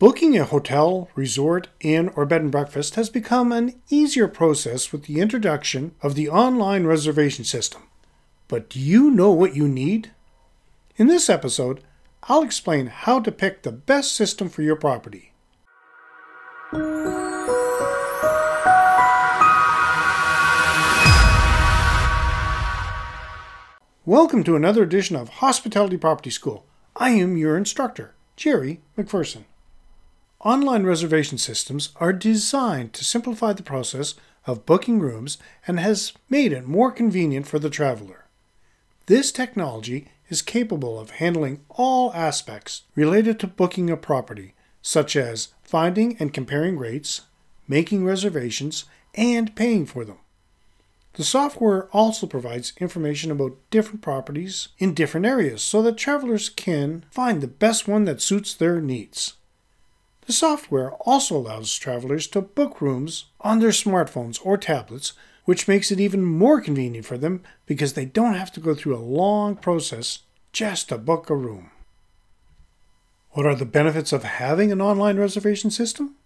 Booking a hotel, resort, inn, or bed and breakfast has become an easier process with the introduction of the online reservation system. But do you know what you need? In this episode, I'll explain how to pick the best system for your property. Welcome to another edition of Hospitality Property School. I am your instructor, Jerry McPherson. Online reservation systems are designed to simplify the process of booking rooms and has made it more convenient for the traveler. This technology is capable of handling all aspects related to booking a property, such as finding and comparing rates, making reservations, and paying for them. The software also provides information about different properties in different areas so that travelers can find the best one that suits their needs. The software also allows travelers to book rooms on their smartphones or tablets, which makes it even more convenient for them because they don't have to go through a long process just to book a room. What are the benefits of having an online reservation system?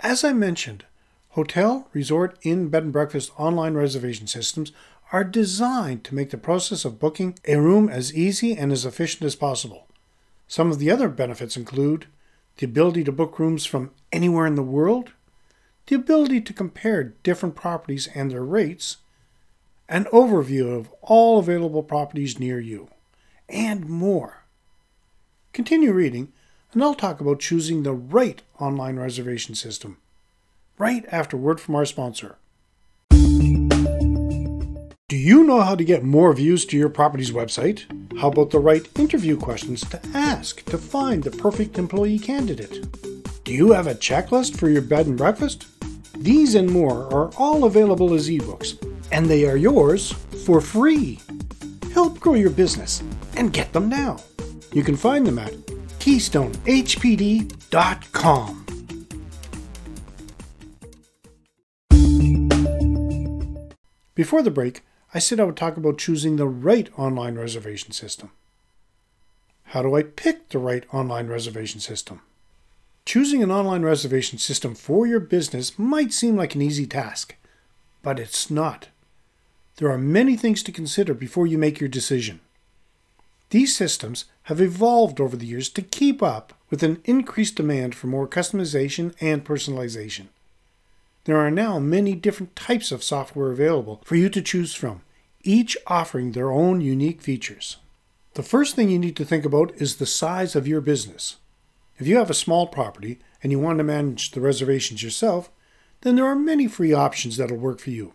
As I mentioned, Hotel, resort, inn, bed and breakfast online reservation systems are designed to make the process of booking a room as easy and as efficient as possible. Some of the other benefits include the ability to book rooms from anywhere in the world, the ability to compare different properties and their rates, an overview of all available properties near you, and more. Continue reading, and I'll talk about choosing the right online reservation system right after word from our sponsor. Do you know how to get more views to your property's website? How about the right interview questions to ask to find the perfect employee candidate? Do you have a checklist for your bed and breakfast? These and more are all available as ebooks, and they are yours for free. Help grow your business and get them now. You can find them at keystonehpd.com. Before the break, I said I would talk about choosing the right online reservation system. How do I pick the right online reservation system? Choosing an online reservation system for your business might seem like an easy task, but it's not. There are many things to consider before you make your decision. These systems have evolved over the years to keep up with an increased demand for more customization and personalization. There are now many different types of software available for you to choose from, each offering their own unique features. The first thing you need to think about is the size of your business. If you have a small property and you want to manage the reservations yourself, then there are many free options that'll work for you.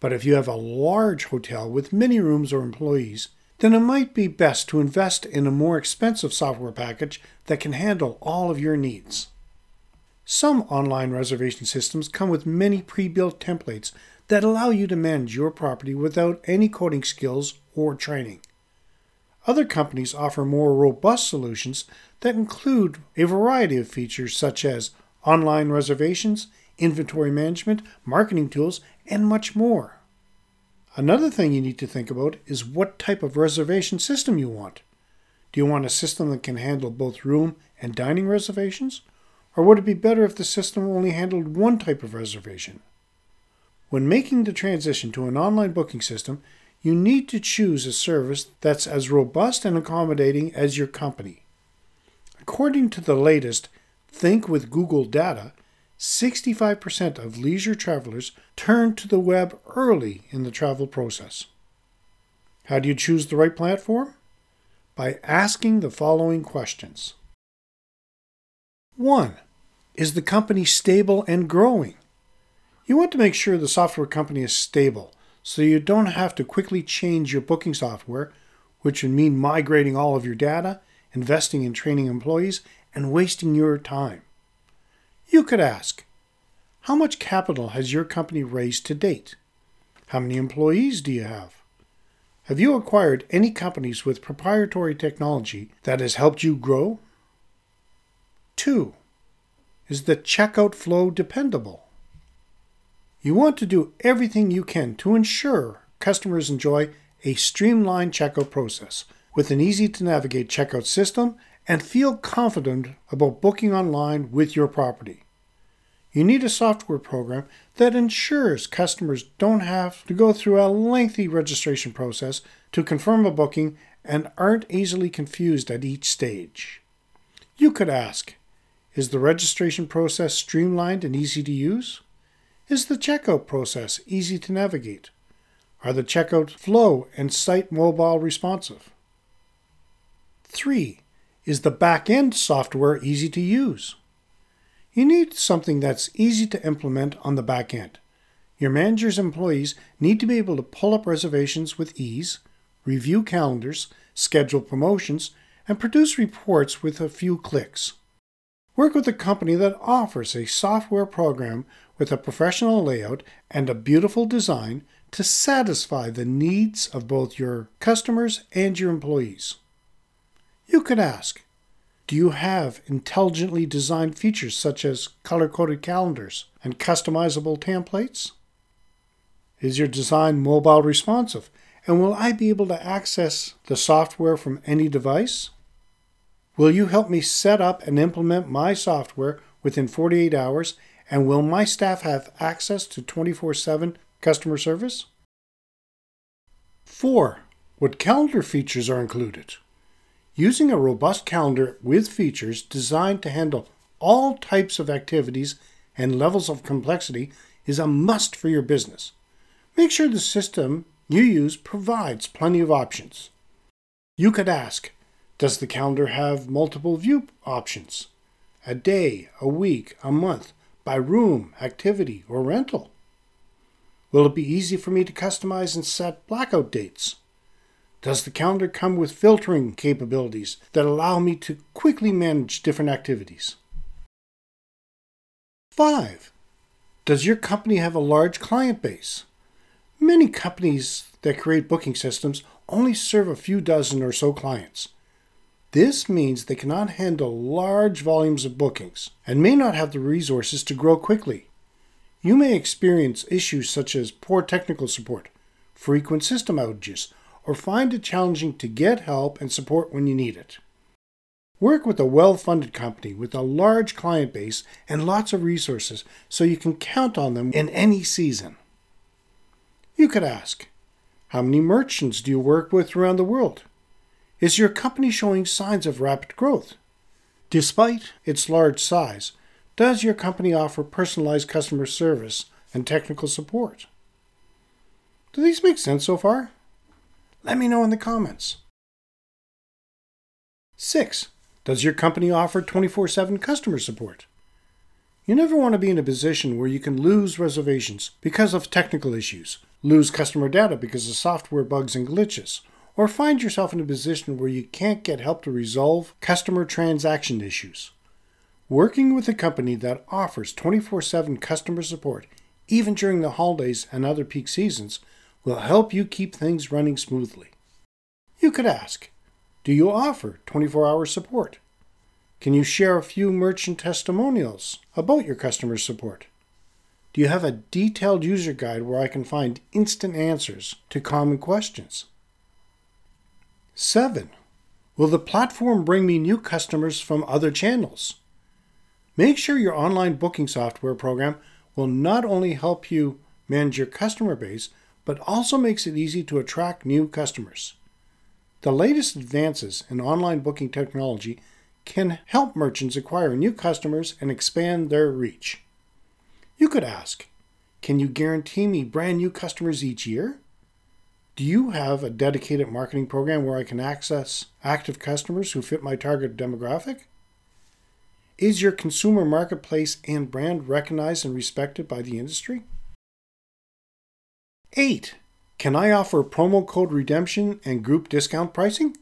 But if you have a large hotel with many rooms or employees, then it might be best to invest in a more expensive software package that can handle all of your needs. Some online reservation systems come with many pre built templates that allow you to manage your property without any coding skills or training. Other companies offer more robust solutions that include a variety of features such as online reservations, inventory management, marketing tools, and much more. Another thing you need to think about is what type of reservation system you want. Do you want a system that can handle both room and dining reservations? Or would it be better if the system only handled one type of reservation? When making the transition to an online booking system, you need to choose a service that's as robust and accommodating as your company. According to the latest Think with Google data, 65% of leisure travelers turn to the web early in the travel process. How do you choose the right platform? By asking the following questions 1. Is the company stable and growing? You want to make sure the software company is stable so you don't have to quickly change your booking software, which would mean migrating all of your data, investing in training employees, and wasting your time. You could ask, how much capital has your company raised to date? How many employees do you have? Have you acquired any companies with proprietary technology that has helped you grow? 2. Is the checkout flow dependable? You want to do everything you can to ensure customers enjoy a streamlined checkout process with an easy to navigate checkout system and feel confident about booking online with your property. You need a software program that ensures customers don't have to go through a lengthy registration process to confirm a booking and aren't easily confused at each stage. You could ask Is the registration process streamlined and easy to use? Is the checkout process easy to navigate? Are the checkout flow and site mobile responsive? 3. Is the back end software easy to use? You need something that's easy to implement on the back end. Your manager's employees need to be able to pull up reservations with ease, review calendars, schedule promotions, and produce reports with a few clicks. Work with a company that offers a software program with a professional layout and a beautiful design to satisfy the needs of both your customers and your employees. You could ask Do you have intelligently designed features such as color coded calendars and customizable templates? Is your design mobile responsive? And will I be able to access the software from any device? Will you help me set up and implement my software within 48 hours? And will my staff have access to 24 7 customer service? 4. What calendar features are included? Using a robust calendar with features designed to handle all types of activities and levels of complexity is a must for your business. Make sure the system you use provides plenty of options. You could ask does the calendar have multiple view options? A day, a week, a month, by room, activity, or rental? Will it be easy for me to customize and set blackout dates? Does the calendar come with filtering capabilities that allow me to quickly manage different activities? 5. Does your company have a large client base? Many companies that create booking systems only serve a few dozen or so clients. This means they cannot handle large volumes of bookings and may not have the resources to grow quickly. You may experience issues such as poor technical support, frequent system outages, or find it challenging to get help and support when you need it. Work with a well funded company with a large client base and lots of resources so you can count on them in any season. You could ask, How many merchants do you work with around the world? Is your company showing signs of rapid growth? Despite its large size, does your company offer personalized customer service and technical support? Do these make sense so far? Let me know in the comments. 6. Does your company offer 24 7 customer support? You never want to be in a position where you can lose reservations because of technical issues, lose customer data because of software bugs and glitches, or find yourself in a position where you can't get help to resolve customer transaction issues. Working with a company that offers 24 7 customer support, even during the holidays and other peak seasons, will help you keep things running smoothly. You could ask Do you offer 24 hour support? Can you share a few merchant testimonials about your customer support? Do you have a detailed user guide where I can find instant answers to common questions? 7. Will the platform bring me new customers from other channels? Make sure your online booking software program will not only help you manage your customer base, but also makes it easy to attract new customers. The latest advances in online booking technology can help merchants acquire new customers and expand their reach. You could ask, can you guarantee me brand new customers each year? Do you have a dedicated marketing program where I can access active customers who fit my target demographic? Is your consumer marketplace and brand recognized and respected by the industry? 8. Can I offer promo code redemption and group discount pricing?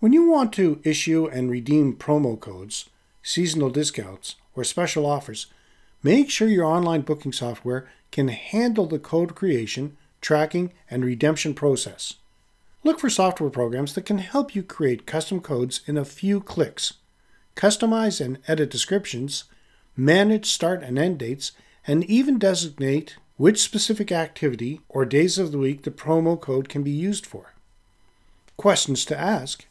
When you want to issue and redeem promo codes, seasonal discounts, or special offers, make sure your online booking software can handle the code creation, tracking, and redemption process. Look for software programs that can help you create custom codes in a few clicks, customize and edit descriptions, manage start and end dates, and even designate which specific activity or days of the week the promo code can be used for. Questions to ask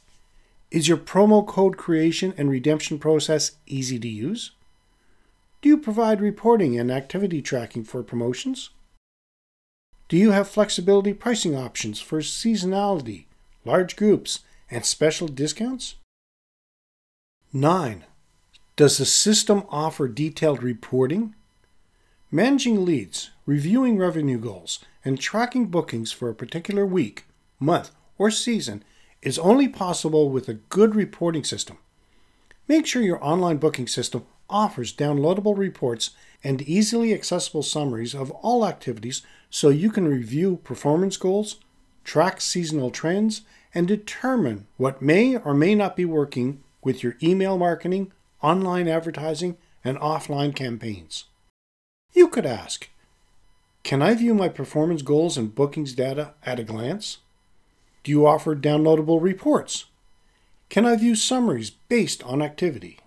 is your promo code creation and redemption process easy to use? Do you provide reporting and activity tracking for promotions? Do you have flexibility pricing options for seasonality, large groups, and special discounts? 9. Does the system offer detailed reporting? Managing leads, reviewing revenue goals, and tracking bookings for a particular week, month, or season is only possible with a good reporting system. Make sure your online booking system offers downloadable reports and easily accessible summaries of all activities so you can review performance goals, track seasonal trends, and determine what may or may not be working with your email marketing, online advertising, and offline campaigns. You could ask Can I view my performance goals and bookings data at a glance? Do you offer downloadable reports? Can I view summaries based on activity?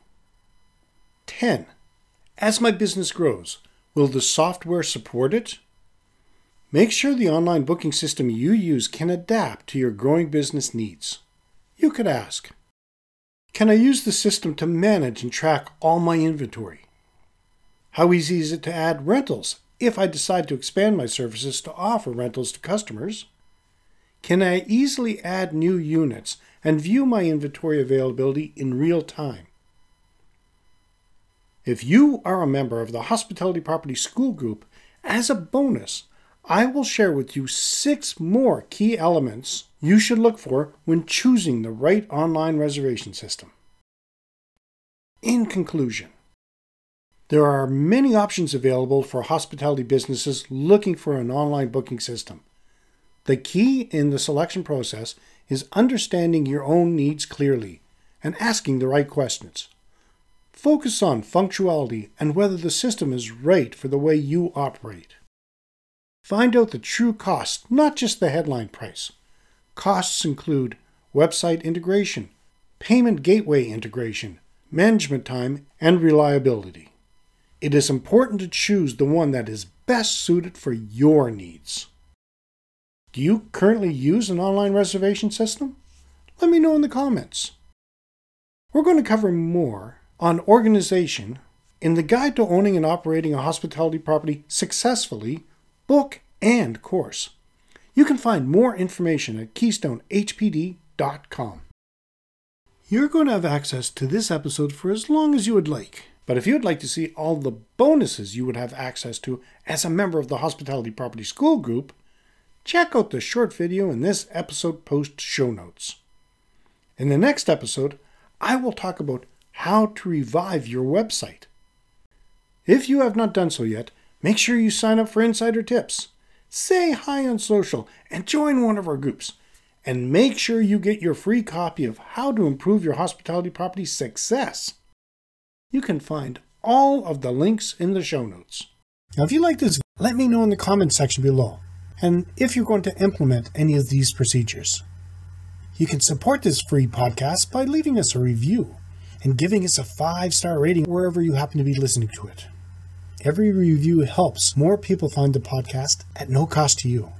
10. As my business grows, will the software support it? Make sure the online booking system you use can adapt to your growing business needs. You could ask Can I use the system to manage and track all my inventory? How easy is it to add rentals if I decide to expand my services to offer rentals to customers? Can I easily add new units and view my inventory availability in real time? If you are a member of the Hospitality Property School Group, as a bonus, I will share with you six more key elements you should look for when choosing the right online reservation system. In conclusion, there are many options available for hospitality businesses looking for an online booking system. The key in the selection process is understanding your own needs clearly and asking the right questions. Focus on functionality and whether the system is right for the way you operate. Find out the true cost, not just the headline price. Costs include website integration, payment gateway integration, management time, and reliability. It is important to choose the one that is best suited for your needs. Do you currently use an online reservation system? Let me know in the comments. We're going to cover more on organization in the Guide to Owning and Operating a Hospitality Property Successfully book and course. You can find more information at keystonehpd.com. You're going to have access to this episode for as long as you would like. But if you'd like to see all the bonuses you would have access to as a member of the Hospitality Property School Group, check out the short video in this episode post show notes. In the next episode, I will talk about how to revive your website. If you have not done so yet, make sure you sign up for insider tips. Say hi on social and join one of our groups. And make sure you get your free copy of How to Improve Your Hospitality Property Success. You can find all of the links in the show notes. Now, if you like this, let me know in the comments section below and if you're going to implement any of these procedures. You can support this free podcast by leaving us a review and giving us a five star rating wherever you happen to be listening to it. Every review helps more people find the podcast at no cost to you.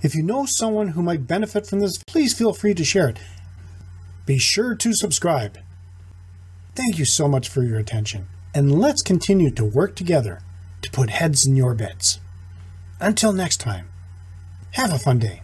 If you know someone who might benefit from this, please feel free to share it. Be sure to subscribe. Thank you so much for your attention, and let's continue to work together to put heads in your beds. Until next time. Have a fun day.